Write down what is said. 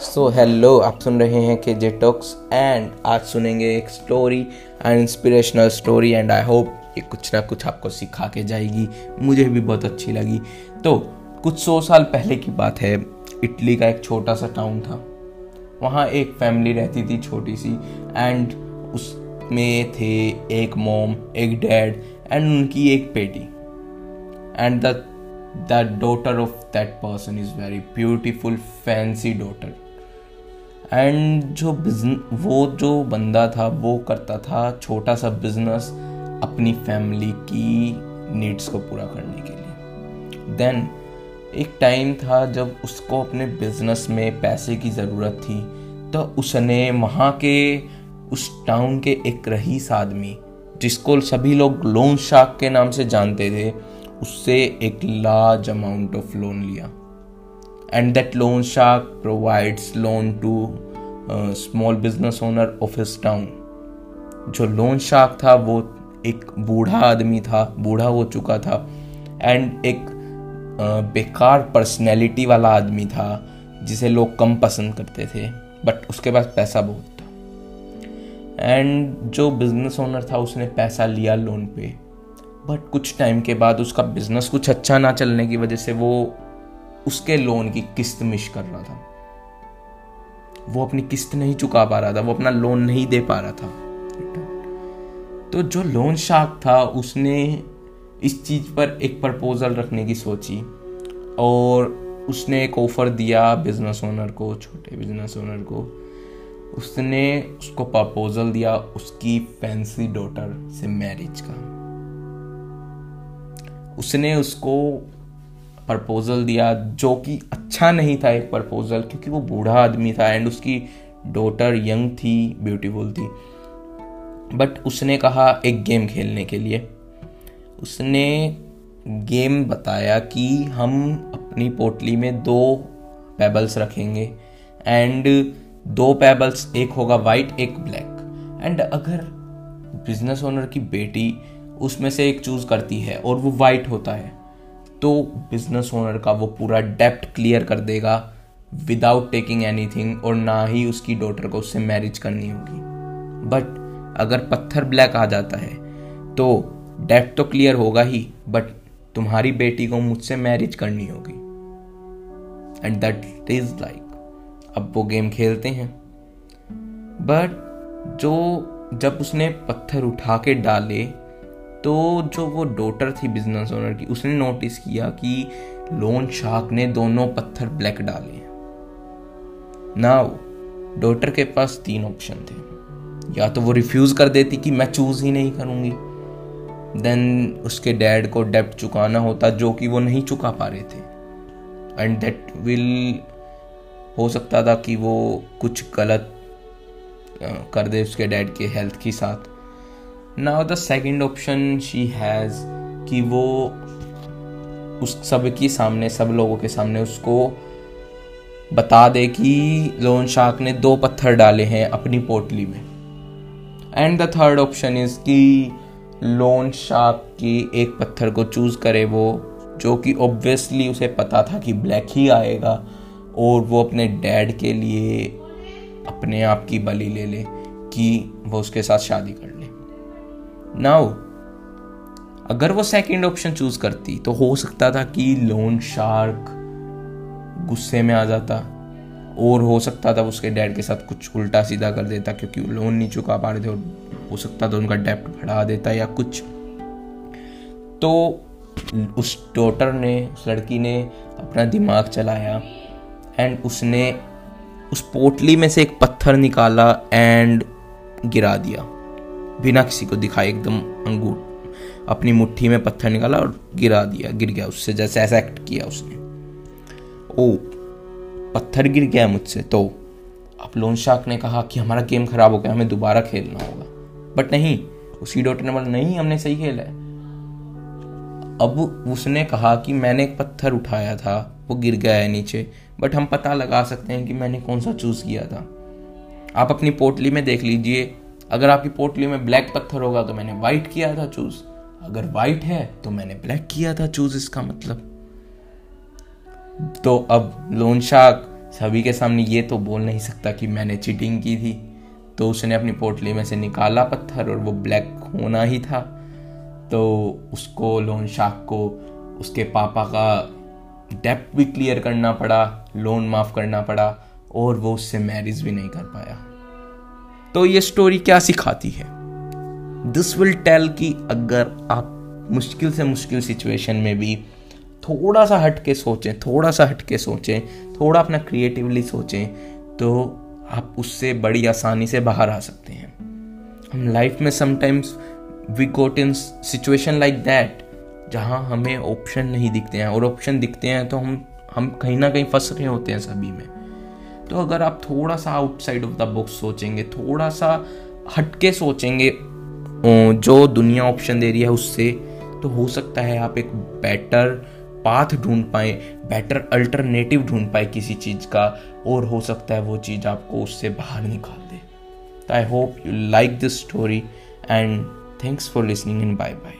So hello आप सुन रहे हैं के जे टॉक्स एंड आज सुनेंगे एक story and inspirational story and I hope ये कुछ ना कुछ आपको सिखा के जाएगी। मुझे भी बहुत अच्छी लगी। तो कुछ सौ साल पहले की बात है। इटली का एक छोटा सा टाउन था। वहाँ एक फैमिली रहती थी छोटी सी एंड उसमें थे एक मोम एक डैड एंड उनकी एक बेटी। And the daughter of that person is very beautiful fancy daughter and जो बिजन वो जो बंदा था, वो करता था छोटा सा बिज़नेस अपनी फैमिली की नीड्स को पूरा करने के लिए। देन एक टाइम था जब उसको अपने बिज़नेस में पैसे की ज़रूरत थी तो उसने वहाँ के, उस टाउन के एक रईस आदमी, जिसको सभी लोग लोन शार्क के नाम से जानते थे, उससे एक लार्ज अमाउंट ऑफ़ लोन लिया। And that loan shark provides loan to small business owner of his town जो लोन शार्क था वो एक बूढ़ा आदमी था बूढ़ा हो चुका था। एंड एक uh, बेकार पर्सनैलिटी वाला आदमी था जिसे लोग कम पसंद करते थे बट उसके पास पैसा बहुत था। एंड जो बिज़नेस ओनर था उसने पैसा लिया लोन पे। बट कुछ टाइम के बाद उसका बिज़नेस कुछ अच्छा ना चलने की वजह से वो उसके लोन की किस्त मिश कर रहा था। वो अपनी किस्त नहीं चुका पा रहा था, वो अपना लोन नहीं दे पा रहा था। तो जो लोन शार्क था, उसने इस चीज़ पर एक प्रपोजल रखने की सोची और उसने एक ऑफ़र दिया बिज़नेस ओनर को, छोटे बिज़नेस ओनर को। उसने उसको प्रपोजल दिया उसकी फैंसी डॉटर से मैरिज का। उसने उसको प्रपोजल दिया, जो कि अच्छा नहीं था एक प्रपोजल क्योंकि वो बूढ़ा आदमी था एंड उसकी डॉटर यंग थी ब्यूटीफुल थी। बट उसने कहा एक गेम खेलने के लिए। उसने गेम बताया कि हम अपनी पोटली में दो पेबल्स रखेंगे एंड दो पेबल्स एक होगा वाइट एक ब्लैक एंड अगर बिज़नेस ओनर की बेटी उसमें से एक चूज़ करती है और वो वाइट होता है तो बिज़नेस ओनर का वो पूरा डेप्ट क्लियर कर देगा विदाउट टेकिंग एनीथिंग और ना ही उसकी डॉटर को उससे मैरिज करनी होगी। बट अगर पत्थर ब्लैक आ जाता है तो डेप्ट तो क्लियर होगा ही बट तुम्हारी बेटी को मुझसे मैरिज करनी होगी। एंड दैट इज़ लाइक अब वो गेम खेलते हैं। बट जो जब उसने पत्थर उठा के डाले तो जो वो डॉटर थी बिज़नेस ओनर की, उसने नोटिस किया कि लोन शार्क ने दोनों पत्थर ब्लैक डाले नाउ डॉटर के पास तीन ऑप्शन थे। या तो वो रिफ्यूज कर देती कि मैं चूज़ ही नहीं करूँगी। देन उसके डैड को डेप्ट चुकाना होता जो कि वो नहीं चुका पा रहे थे। एंड दैट विल हो सकता था कि वो कुछ गलत कर दे उसके डैड के हेल्थ के साथ। Now the second option she has कि वो उस सब के सामने, सब लोगों के सामने उसको बता दे कि लोन शार्क ने दो पत्थर डाले हैं अपनी पोटली में। And the third option is कि लोन शार्क की एक पत्थर को चूज़ करे वो, जो कि ऑब्वियसली उसे पता था कि ब्लैक ही आएगा और वो अपने डैड के लिए अपने आप की बलि ले ले कि वो उसके साथ शादी कर ले। नाउ अगर वो सेकंड ऑप्शन चूज़ करती तो हो सकता था कि लोन शार्क गुस्से में आ जाता, और हो सकता था उसके डैड के साथ कुछ उल्टा सीधा कर देता, क्योंकि लोन नहीं चुका पा रहे थे, और हो सकता था उनका डेप्ट बढ़ा देता या कुछ। तो उस डॉटर ने, उस लड़की ने अपना दिमाग चलाया एंड उसने उस पोटली में से एक पत्थर निकाला एंड गिरा दिया। बिना किसी को दिखाए एकदम अंगूर, अपनी मुट्ठी में पत्थर निकाला और गिरा दिया, गिर गया उससे, जैसे ऐसा एक्ट किया उसने। ओ, पत्थर गिर गया मुझसे तो अब लोन शाक ने कहा कि हमारा गेम खराब हो गया, हमें दोबारा खेलना होगा। बट नहीं, उसी डॉक्टर ने बोला, नहीं, हमने सही खेला है। अब उसने कहा कि मैंने एक पत्थर उठाया था, वो गिर गया है नीचे बट हम पता लगा सकते हैं कि मैंने कौन सा चूज़ किया था। आप अपनी पोटली में देख लीजिए अगर आपकी पोटली में ब्लैक पत्थर होगा तो मैंने व्हाइट किया था चूज़ अगर व्हाइट है तो मैंने ब्लैक किया था चूज़ इसका मतलब. तो अब लोन शाक, सभी के सामने ये तो बोल नहीं सकता कि मैंने चीटिंग की थी. तो उसने अपनी पोटली में से निकाला पत्थर और वो ब्लैक होना ही था. तो उसको, लोन शाख को, उसके पापा का डेप्ट भी क्लियर करना पड़ा लोन माफ़ करना पड़ा और वो उससे मैरिज भी नहीं कर पाया. तो ये स्टोरी क्या सिखाती है? दिस विल टेल कि अगर आप मुश्किल से मुश्किल सिचुएशन में भी थोड़ा सा हट के सोचें, थोड़ा सा हट के सोचें, थोड़ा अपना क्रिएटिवली सोचें तो आप उससे बड़ी आसानी से बाहर आ सकते हैं। हम लाइफ में sometimes we got in situation like that जहाँ हमें ऑप्शन नहीं दिखते हैं। और ऑप्शन दिखते हैं तो हम हम कहीं ना कहीं फंस रहे होते हैं सभी में। तो अगर आप थोड़ा सा आउटसाइड ऑफ़ द बॉक्स सोचेंगे, थोड़ा सा हटके सोचेंगे जो दुनिया ऑप्शन दे रही है उससे तो हो सकता है आप एक बेटर पाथ ढूंढ पाए बेटर अल्टरनेटिव ढूंढ पाए किसी चीज़ का, और हो सकता है वो चीज़ आपको उससे बाहर निकाल दे। I hope you like this story and thanks for listening in bye bye